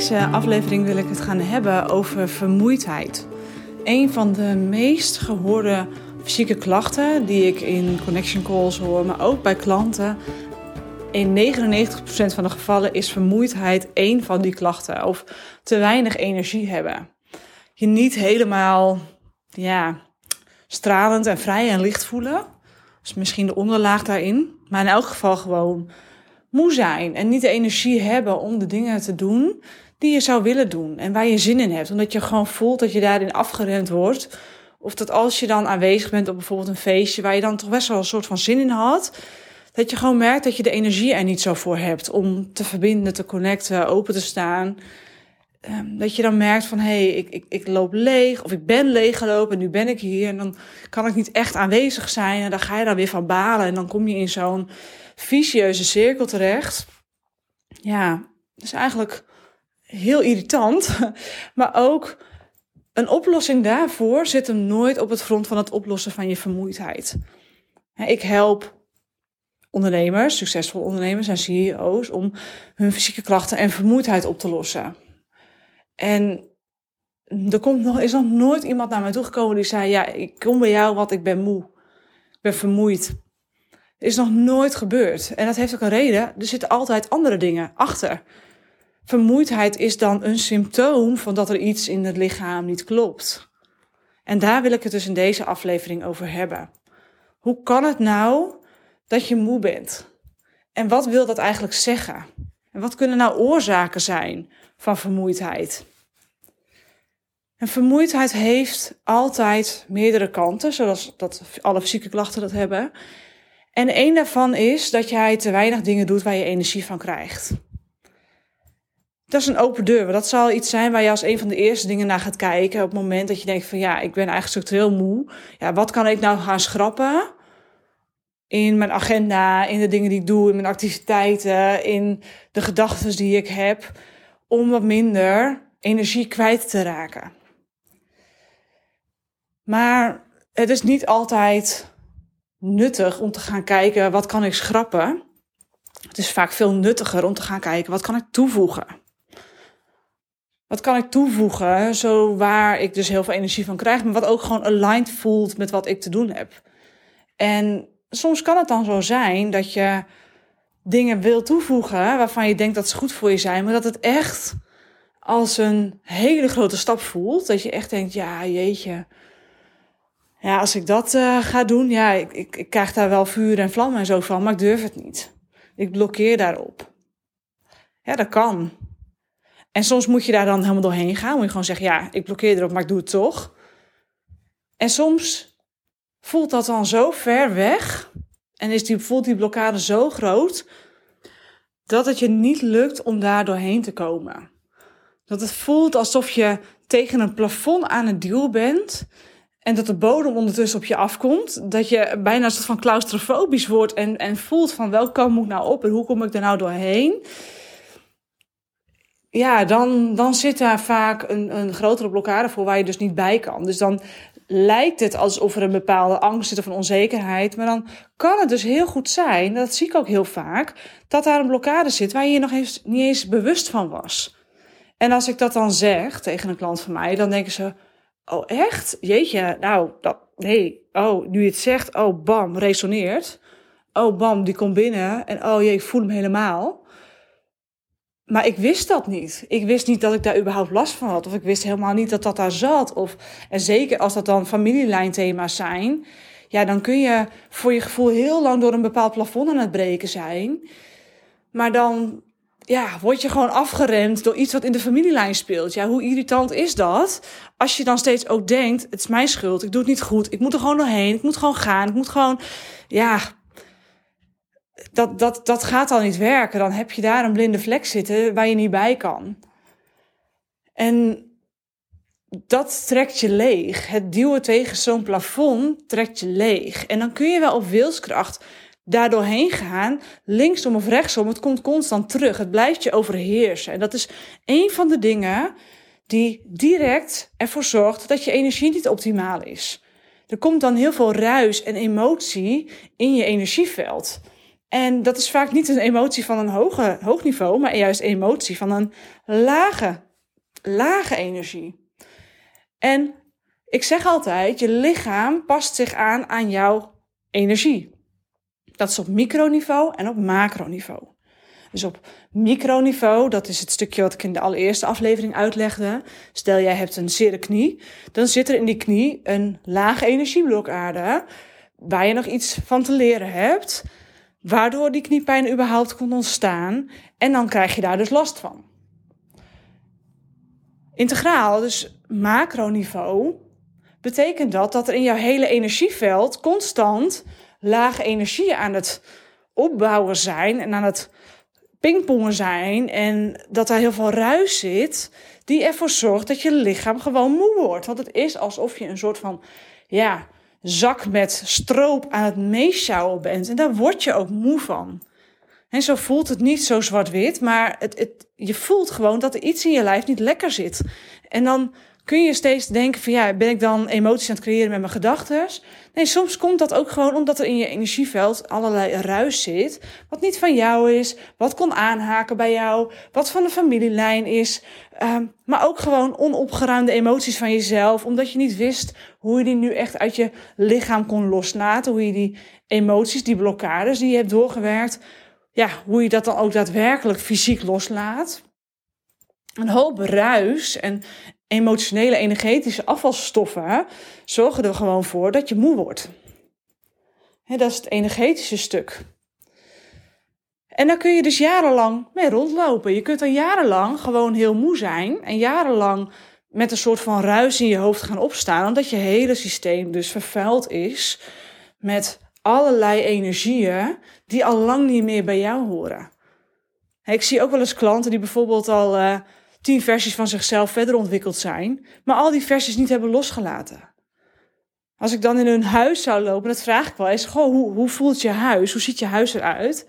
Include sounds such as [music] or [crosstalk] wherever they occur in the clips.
deze aflevering wil ik het gaan hebben over vermoeidheid. Een van de meest gehoorde fysieke klachten die ik in connection calls hoor, maar ook bij klanten. In 99% van de gevallen is vermoeidheid één van die klachten. Of te weinig energie hebben. Je niet helemaal ja, stralend en vrij en licht voelen. Is misschien de onderlaag daarin. Maar in elk geval gewoon moe zijn en niet de energie hebben om de dingen te doen die je zou willen doen en waar je zin in hebt. Omdat je gewoon voelt dat je daarin afgerend wordt. Of dat als je dan aanwezig bent op bijvoorbeeld een feestje waar je dan toch best wel een soort van zin in had. Dat je gewoon merkt dat je de energie er niet zo voor hebt om te verbinden, te connecten, open te staan. Um, dat je dan merkt van hé, hey, ik, ik, ik loop leeg of ik ben leeg gelopen en nu ben ik hier en dan kan ik niet echt aanwezig zijn en dan ga je daar weer van balen en dan kom je in zo'n vicieuze cirkel terecht. Ja, is eigenlijk heel irritant. [laughs] Maar ook een oplossing daarvoor zit hem nooit op het front van het oplossen van je vermoeidheid. Ik help ondernemers, succesvolle ondernemers en CEO's om hun fysieke klachten en vermoeidheid op te lossen. En er komt nog, is nog nooit iemand naar mij toegekomen die zei: Ja, ik kom bij jou, want ik ben moe. Ik ben vermoeid is nog nooit gebeurd. En dat heeft ook een reden. Er zitten altijd andere dingen achter. Vermoeidheid is dan een symptoom van dat er iets in het lichaam niet klopt. En daar wil ik het dus in deze aflevering over hebben. Hoe kan het nou dat je moe bent? En wat wil dat eigenlijk zeggen? En wat kunnen nou oorzaken zijn van vermoeidheid? En vermoeidheid heeft altijd meerdere kanten, zoals dat alle fysieke klachten dat hebben. En een daarvan is dat jij te weinig dingen doet waar je energie van krijgt. Dat is een open deur. Dat zal iets zijn waar je als een van de eerste dingen naar gaat kijken. Op het moment dat je denkt van ja, ik ben eigenlijk structureel moe. Ja, wat kan ik nou gaan schrappen? In mijn agenda, in de dingen die ik doe, in mijn activiteiten, in de gedachten die ik heb. Om wat minder energie kwijt te raken. Maar het is niet altijd nuttig om te gaan kijken wat kan ik schrappen. Het is vaak veel nuttiger om te gaan kijken wat kan ik toevoegen. Wat kan ik toevoegen, zo waar ik dus heel veel energie van krijg, maar wat ook gewoon aligned voelt met wat ik te doen heb. En soms kan het dan zo zijn dat je dingen wil toevoegen waarvan je denkt dat ze goed voor je zijn, maar dat het echt als een hele grote stap voelt. Dat je echt denkt, ja, jeetje, ja, als ik dat uh, ga doen, ja, ik, ik, ik krijg daar wel vuur en vlam en zo van, maar ik durf het niet. Ik blokkeer daarop. Ja, dat kan. En soms moet je daar dan helemaal doorheen gaan. Moet je gewoon zeggen, ja, ik blokkeer erop, maar ik doe het toch. En soms voelt dat dan zo ver weg. En is die, voelt die blokkade zo groot. Dat het je niet lukt om daar doorheen te komen. Dat het voelt alsof je tegen een plafond aan het duwen bent. En dat de bodem ondertussen op je afkomt. Dat je bijna een soort van claustrofobisch wordt. En, en voelt van welke kant moet ik nou op en hoe kom ik er nou doorheen. Ja, dan, dan zit daar vaak een, een grotere blokkade voor waar je dus niet bij kan. Dus dan lijkt het alsof er een bepaalde angst zit of een onzekerheid. Maar dan kan het dus heel goed zijn, dat zie ik ook heel vaak, dat daar een blokkade zit waar je je nog eens, niet eens bewust van was. En als ik dat dan zeg tegen een klant van mij, dan denken ze Oh, echt? Jeetje, nou, dat, nee. Oh, nu je het zegt, oh, bam, resoneert. Oh, bam, die komt binnen. En oh jee, ik voel hem helemaal. Maar ik wist dat niet. Ik wist niet dat ik daar überhaupt last van had. Of ik wist helemaal niet dat dat daar zat. Of, en zeker als dat dan familielijnthema's zijn. Ja, dan kun je voor je gevoel heel lang door een bepaald plafond aan het breken zijn. Maar dan ja, word je gewoon afgeremd door iets wat in de familielijn speelt. Ja, hoe irritant is dat? Als je dan steeds ook denkt, het is mijn schuld, ik doe het niet goed, ik moet er gewoon doorheen, ik moet gewoon gaan, ik moet gewoon, ja, dat, dat, dat gaat dan niet werken. Dan heb je daar een blinde vlek zitten waar je niet bij kan. En dat trekt je leeg. Het duwen tegen zo'n plafond trekt je leeg. En dan kun je wel op wilskracht daardoorheen gaan, linksom of rechtsom, het komt constant terug. Het blijft je overheersen. En dat is een van de dingen die direct ervoor zorgt dat je energie niet optimaal is. Er komt dan heel veel ruis en emotie in je energieveld. En dat is vaak niet een emotie van een hoge, hoog niveau, maar juist een emotie van een lage, lage energie. En ik zeg altijd, je lichaam past zich aan aan jouw energie. Dat is op microniveau en op macroniveau. Dus op microniveau, dat is het stukje wat ik in de allereerste aflevering uitlegde. Stel jij hebt een zere knie, dan zit er in die knie een lage energieblokkade waar je nog iets van te leren hebt, waardoor die kniepijn überhaupt kon ontstaan en dan krijg je daar dus last van. Integraal, dus macroniveau, betekent dat dat er in jouw hele energieveld constant lage energieën aan het opbouwen zijn en aan het pingpongen zijn en dat daar heel veel ruis zit, die ervoor zorgt dat je lichaam gewoon moe wordt. Want het is alsof je een soort van, ja, zak met stroop aan het meesjouwen bent. En daar word je ook moe van. En zo voelt het niet zo zwart-wit, maar het, het, je voelt gewoon dat er iets in je lijf niet lekker zit. En dan kun je steeds denken van ja, ben ik dan emoties aan het creëren met mijn gedachten? Nee, soms komt dat ook gewoon omdat er in je energieveld allerlei ruis zit. Wat niet van jou is, wat kon aanhaken bij jou, wat van de familielijn is. Um, maar ook gewoon onopgeruimde emoties van jezelf, omdat je niet wist hoe je die nu echt uit je lichaam kon loslaten. Hoe je die emoties, die blokkades die je hebt doorgewerkt, ja, hoe je dat dan ook daadwerkelijk fysiek loslaat. Een hoop ruis en emotionele, energetische afvalstoffen zorgen er gewoon voor dat je moe wordt. dat is het energetische stuk. En daar kun je dus jarenlang mee rondlopen. Je kunt dan jarenlang gewoon heel moe zijn en jarenlang met een soort van ruis in je hoofd gaan opstaan, omdat je hele systeem dus vervuild is met allerlei energieën die al lang niet meer bij jou horen. Ik zie ook wel eens klanten die bijvoorbeeld al uh, tien versies van zichzelf verder ontwikkeld zijn, maar al die versies niet hebben losgelaten. Als ik dan in hun huis zou lopen, dat vraag ik wel eens, goh, hoe, hoe voelt je huis? Hoe ziet je huis eruit?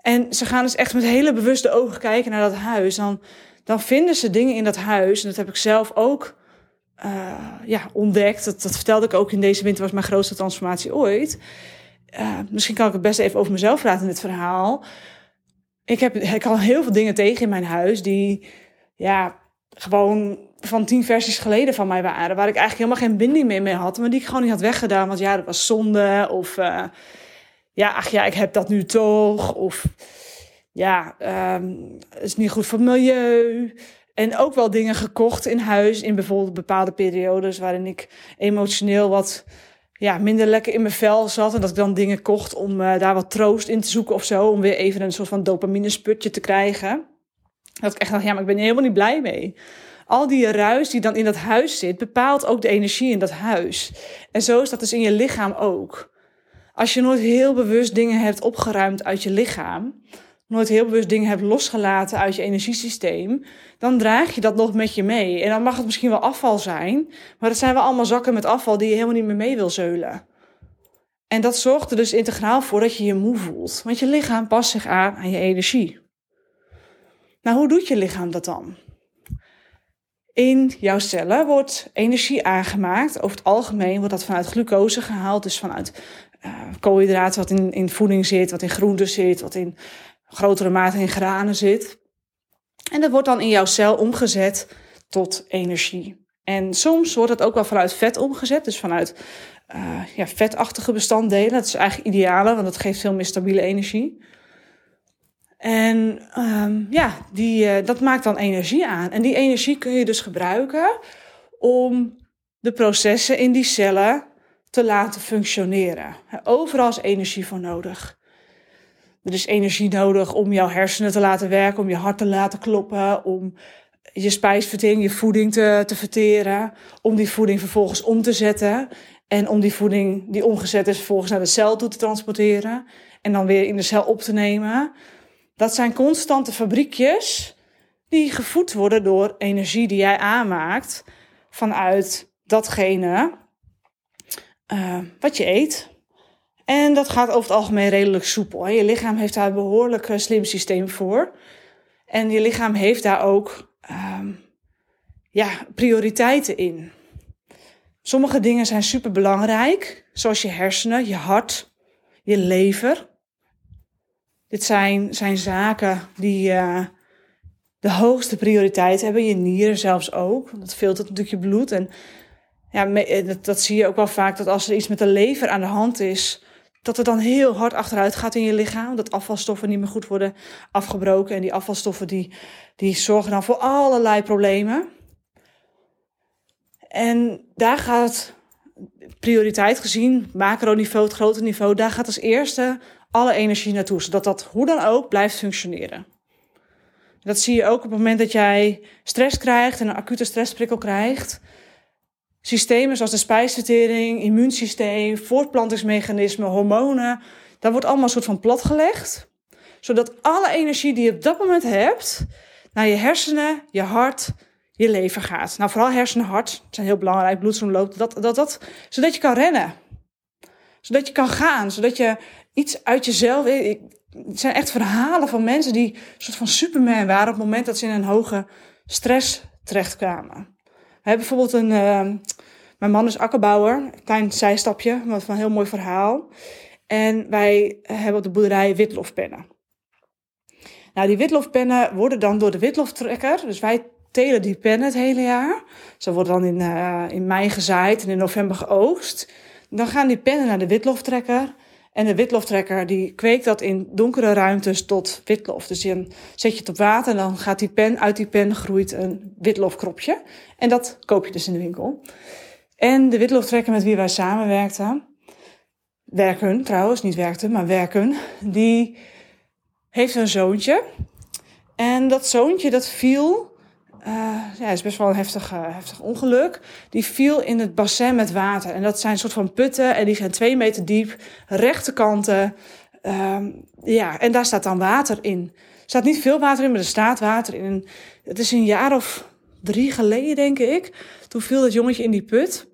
En ze gaan dus echt met hele bewuste ogen kijken naar dat huis. Dan, dan vinden ze dingen in dat huis, en dat heb ik zelf ook uh, ja, ontdekt. Dat, vertelde ik ook in deze winter, was mijn grootste transformatie ooit. Uh, misschien kan ik het best even over mezelf praten in dit verhaal ik heb ik al heel veel dingen tegen in mijn huis die ja, gewoon van tien versies geleden van mij waren. Waar ik eigenlijk helemaal geen binding meer mee had. Maar die ik gewoon niet had weggedaan. Want ja, dat was zonde. Of uh, ja, ach ja, ik heb dat nu toch. Of ja, um, het is niet goed voor het milieu. En ook wel dingen gekocht in huis. In bijvoorbeeld bepaalde periodes waarin ik emotioneel wat ja, minder lekker in mijn vel zat. En dat ik dan dingen kocht om uh, daar wat troost in te zoeken of zo. Om weer even een soort van dopamine-sputje te krijgen. Dat ik echt dacht, ja, maar ik ben er helemaal niet blij mee. Al die ruis die dan in dat huis zit, bepaalt ook de energie in dat huis. En zo is dat dus in je lichaam ook. Als je nooit heel bewust dingen hebt opgeruimd uit je lichaam, nooit heel bewust dingen hebt losgelaten uit je energiesysteem, dan draag je dat nog met je mee. En dan mag het misschien wel afval zijn, maar het zijn wel allemaal zakken met afval die je helemaal niet meer mee wil zeulen. En dat zorgt er dus integraal voor dat je je moe voelt, want je lichaam past zich aan aan je energie. Nou, hoe doet je lichaam dat dan? In jouw cellen wordt energie aangemaakt. Over het algemeen wordt dat vanuit glucose gehaald, dus vanuit uh, koolhydraten wat in, in voeding zit, wat in groenten zit, wat in grotere mate in granen zit. En dat wordt dan in jouw cel omgezet tot energie. En soms wordt het ook wel vanuit vet omgezet, dus vanuit uh, ja, vetachtige bestanddelen. Dat is eigenlijk ideale, want dat geeft veel meer stabiele energie. En um, ja, die, uh, dat maakt dan energie aan. En die energie kun je dus gebruiken om de processen in die cellen te laten functioneren. Overal is energie voor nodig. Er is energie nodig om jouw hersenen te laten werken, om je hart te laten kloppen, om je spijsvertering, je voeding te, te verteren, om die voeding vervolgens om te zetten en om die voeding die omgezet is vervolgens naar de cel toe te transporteren en dan weer in de cel op te nemen. Dat zijn constante fabriekjes die gevoed worden door energie die jij aanmaakt vanuit datgene uh, wat je eet. En dat gaat over het algemeen redelijk soepel. Je lichaam heeft daar een behoorlijk eh, slim systeem voor. En je lichaam heeft daar ook um, ja, prioriteiten in. Sommige dingen zijn super belangrijk, zoals je hersenen, je hart, je lever. Dit zijn, zijn zaken die uh, de hoogste prioriteit hebben. Je nieren zelfs ook. Dat filtert natuurlijk je bloed. En ja, dat, dat zie je ook wel vaak dat als er iets met de lever aan de hand is, dat het dan heel hard achteruit gaat in je lichaam. Dat afvalstoffen niet meer goed worden afgebroken. En die afvalstoffen die, die zorgen dan voor allerlei problemen. En daar gaat prioriteit gezien, macroniveau, het grote niveau, daar gaat als eerste alle energie naartoe. Zodat dat hoe dan ook blijft functioneren. Dat zie je ook op het moment dat jij stress krijgt en een acute stressprikkel krijgt systemen zoals de spijsvertering, immuunsysteem, voortplantingsmechanismen, hormonen, dat wordt allemaal een soort van platgelegd. Zodat alle energie die je op dat moment hebt, naar je hersenen, je hart, je lever gaat. Nou, vooral hersenen, hart zijn heel belangrijk, bloedstroomloop, dat, dat, dat, zodat je kan rennen. Zodat je kan gaan, zodat je iets uit jezelf... Het zijn echt verhalen van mensen die een soort van superman waren op het moment dat ze in een hoge stress terechtkwamen. We bijvoorbeeld een. Uh, mijn man is akkerbouwer. Klein zijstapje, maar van een heel mooi verhaal. En wij hebben op de boerderij witlofpennen. Nou, die witlofpennen worden dan door de witloftrekker. Dus wij telen die pennen het hele jaar. Ze worden dan in, uh, in mei gezaaid en in november geoogst. Dan gaan die pennen naar de witloftrekker. En de witloftrekker die kweekt dat in donkere ruimtes tot witlof. Dus dan zet je het op water en dan gaat die pen, uit die pen groeit een witlofkropje. En dat koop je dus in de winkel. En de witloftrekker met wie wij samenwerkten, werken trouwens, niet werkten, maar werken, die heeft een zoontje. En dat zoontje dat viel uh, ja, is best wel een heftig, uh, heftig ongeluk. Die viel in het bassin met water. En dat zijn een soort van putten en die zijn twee meter diep, rechte kanten. Uh, ja, en daar staat dan water in. Er staat niet veel water in, maar er staat water in. Het is een jaar of drie geleden, denk ik. Toen viel dat jongetje in die put.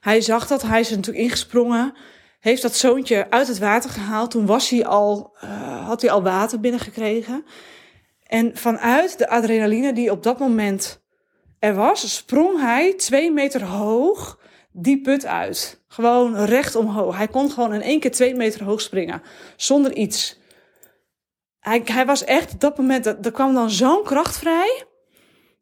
Hij zag dat, hij is er natuurlijk ingesprongen. Heeft dat zoontje uit het water gehaald. Toen was hij al, uh, had hij al water binnengekregen. En vanuit de adrenaline die op dat moment er was, sprong hij twee meter hoog die put uit. Gewoon recht omhoog. Hij kon gewoon in één keer twee meter hoog springen. Zonder iets. Hij, hij was echt op dat moment, er kwam dan zo'n kracht vrij.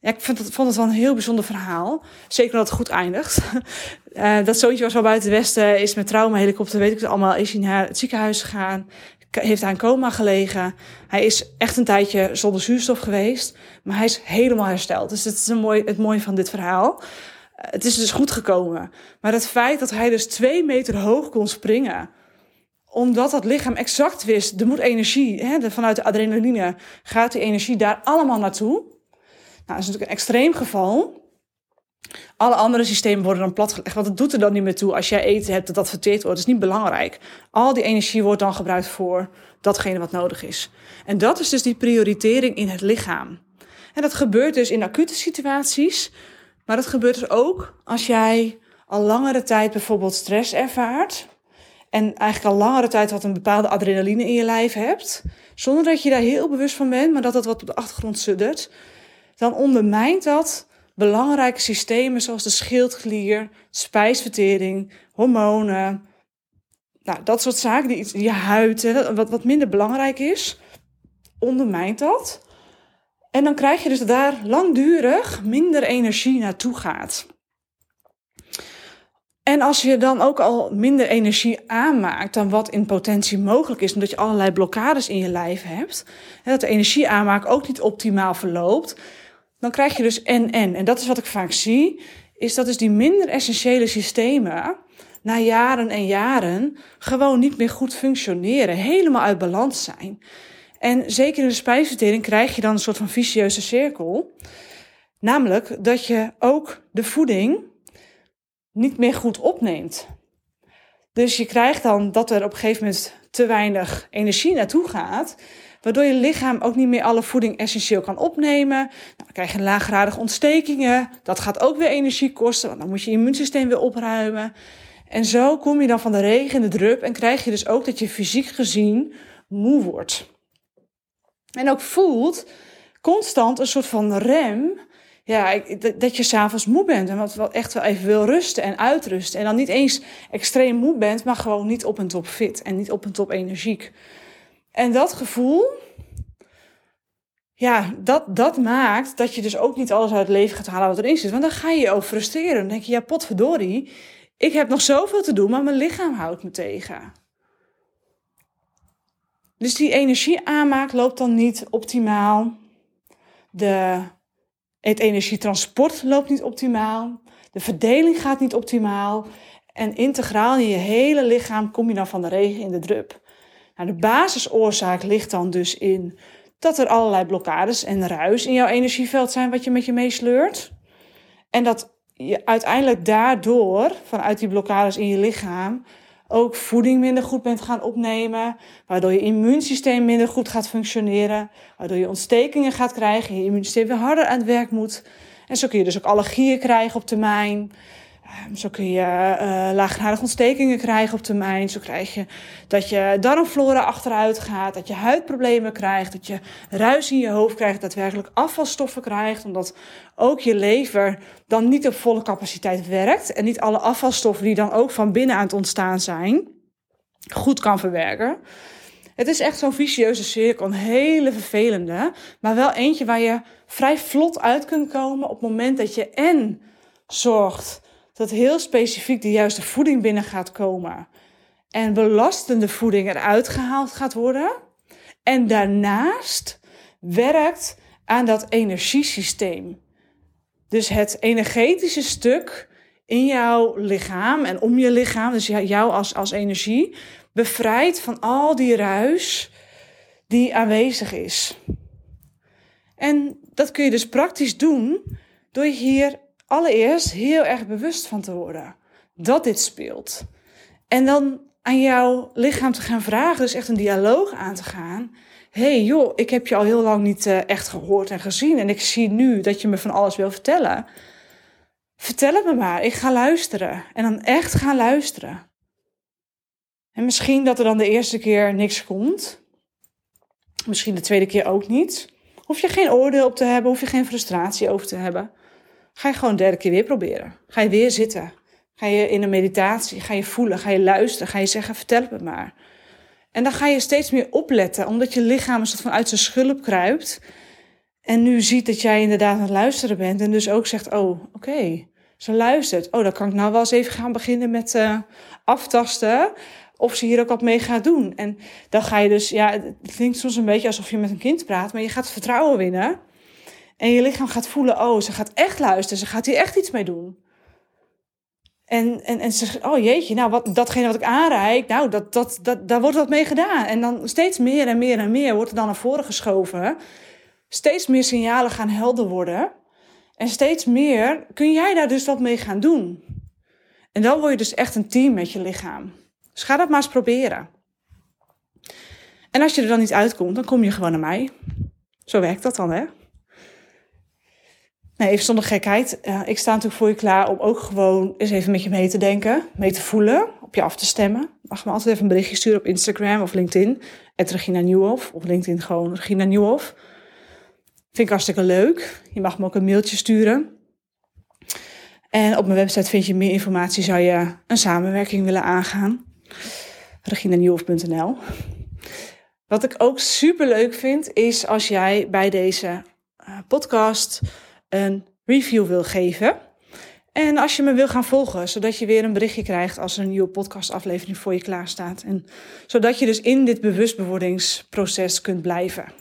Ik vond het, vond het wel een heel bijzonder verhaal. Zeker dat het goed eindigt. Uh, [laughs] dat zoontje was wel buiten westen, is met trauma helikopter, weet ik het allemaal, is hij naar het ziekenhuis gegaan heeft hij in coma gelegen. Hij is echt een tijdje zonder zuurstof geweest, maar hij is helemaal hersteld. Dus dat is een mooi, het mooie van dit verhaal. Het is dus goed gekomen. Maar het feit dat hij dus twee meter hoog kon springen, omdat dat lichaam exact wist, er moet energie, hè, vanuit de adrenaline gaat die energie daar allemaal naartoe. Nou, dat is natuurlijk een extreem geval. Alle andere systemen worden dan platgelegd. Want het doet er dan niet meer toe als jij eten hebt dat dat verteerd wordt. Dat is niet belangrijk. Al die energie wordt dan gebruikt voor datgene wat nodig is. En dat is dus die prioritering in het lichaam. En dat gebeurt dus in acute situaties. Maar dat gebeurt dus ook als jij al langere tijd bijvoorbeeld stress ervaart. En eigenlijk al langere tijd wat een bepaalde adrenaline in je lijf hebt. Zonder dat je daar heel bewust van bent, maar dat dat wat op de achtergrond suddert. Dan ondermijnt dat belangrijke systemen zoals de schildklier, spijsvertering, hormonen. Nou, dat soort zaken, die, je huid, wat, wat minder belangrijk is, ondermijnt dat. En dan krijg je dus dat daar langdurig minder energie naartoe gaat. En als je dan ook al minder energie aanmaakt dan wat in potentie mogelijk is, omdat je allerlei blokkades in je lijf hebt, en dat de energie aanmaak ook niet optimaal verloopt, dan krijg je dus en-en. En dat is wat ik vaak zie, is dat dus die minder essentiële systemen na jaren en jaren gewoon niet meer goed functioneren, helemaal uit balans zijn. En zeker in de spijsvertering krijg je dan een soort van vicieuze cirkel. Namelijk dat je ook de voeding niet meer goed opneemt. Dus je krijgt dan dat er op een gegeven moment te weinig energie naartoe gaat waardoor je lichaam ook niet meer alle voeding essentieel kan opnemen. Nou, dan krijg je laaggradige ontstekingen. Dat gaat ook weer energie kosten, want dan moet je immuunsysteem weer opruimen. En zo kom je dan van de regen in de drup en krijg je dus ook dat je fysiek gezien moe wordt. En ook voelt constant een soort van rem. Ja, dat je s'avonds moe bent en wat, echt wel even wil rusten en uitrusten. En dan niet eens extreem moe bent, maar gewoon niet op en top fit en niet op en top energiek. En dat gevoel, ja, dat, dat maakt dat je dus ook niet alles uit het leven gaat halen wat erin zit. Want dan ga je je ook frustreren. Dan denk je, ja, potverdorie, ik heb nog zoveel te doen, maar mijn lichaam houdt me tegen. Dus die energieaanmaak loopt dan niet optimaal. De, het energietransport loopt niet optimaal. De verdeling gaat niet optimaal. En integraal in je hele lichaam kom je dan van de regen in de drup. Nou, de basisoorzaak ligt dan dus in dat er allerlei blokkades en ruis in jouw energieveld zijn wat je met je meesleurt. En dat je uiteindelijk daardoor, vanuit die blokkades in je lichaam, ook voeding minder goed bent gaan opnemen, waardoor je immuunsysteem minder goed gaat functioneren, waardoor je ontstekingen gaat krijgen, je immuunsysteem weer harder aan het werk moet. En zo kun je dus ook allergieën krijgen op termijn. Ehm, zo kun je uh, ontstekingen krijgen op termijn. Zo krijg je dat je darmflora achteruit gaat, dat je huidproblemen krijgt, dat je ruis in je hoofd krijgt, daadwerkelijk afvalstoffen krijgt, omdat ook je lever dan niet op volle capaciteit werkt en niet alle afvalstoffen die dan ook van binnen aan het ontstaan zijn, goed kan verwerken. Het is echt zo'n vicieuze cirkel, een hele vervelende, maar wel eentje waar je vrij vlot uit kunt komen op het moment dat je en zorgt dat heel specifiek de juiste voeding binnen gaat komen en belastende voeding eruit gehaald gaat worden. En daarnaast werkt aan dat energiesysteem. Dus het energetische stuk in jouw lichaam en om je lichaam, dus jou als, als energie, bevrijdt van al die ruis die aanwezig is. En dat kun je dus praktisch doen door je hier allereerst heel erg bewust van te worden dat dit speelt. En dan aan jouw lichaam te gaan vragen, dus echt een dialoog aan te gaan. hey, joh, ik heb je al heel lang niet uh, echt gehoord en gezien en ik zie nu dat je me van alles wil vertellen. Vertel het me maar, ik ga luisteren. En dan echt gaan luisteren. En misschien dat er dan de eerste keer niks komt. Misschien de tweede keer ook niet. Hoef je geen oordeel op te hebben, hoef je geen frustratie over te hebben. Ga je gewoon de derde keer weer proberen. Ga je weer zitten. Ga je in een meditatie, ga je voelen, ga je luisteren, ga je zeggen, vertel het me maar. En dan ga je steeds meer opletten, omdat je lichaam een soort van uit zijn schulp kruipt. En nu ziet dat jij inderdaad aan het luisteren bent. En dus ook zegt, oh, oké, ze luistert. Oh, dan kan ik nou wel eens even gaan beginnen met uh, aftasten of ze hier ook wat mee gaat doen. En dan ga je dus, ja, het klinkt soms een beetje alsof je met een kind praat, maar je gaat vertrouwen winnen. En je lichaam gaat voelen, oh, ze gaat echt luisteren, ze gaat hier echt iets mee doen. En, en, en ze oh jeetje, nou, wat, datgene wat ik aanreik, nou, dat, dat, dat, daar wordt wat mee gedaan. En dan steeds meer en meer en meer wordt er dan naar voren geschoven. Steeds meer signalen gaan helder worden. En steeds meer kun jij daar dus wat mee gaan doen. En dan word je dus echt een team met je lichaam. Dus ga dat maar eens proberen. En als je er dan niet uitkomt, dan kom je gewoon naar mij. Zo werkt dat dan, hè? Nee, even zonder gekheid. Ik sta natuurlijk voor je klaar om ook gewoon eens even met je mee te denken, mee te voelen, op je af te stemmen. Mag me altijd even een berichtje sturen op Instagram of LinkedIn. Het Regina Nieuwhof. Of LinkedIn gewoon Regina Nieuwhof. Vind ik hartstikke leuk. Je mag me ook een mailtje sturen. En op mijn website vind je meer informatie. Zou je een samenwerking willen aangaan? reginanieuwhof.nl Wat ik ook super leuk vind, is als jij bij deze uh, podcast een review wil geven. En als je me wil gaan volgen, zodat je weer een berichtje krijgt als er een nieuwe podcastaflevering voor je klaar staat. En zodat je dus in dit bewustbewordingsproces kunt blijven.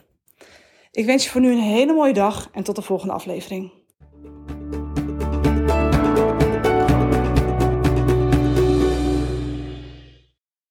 Ik wens je voor nu een hele mooie dag en tot de volgende aflevering.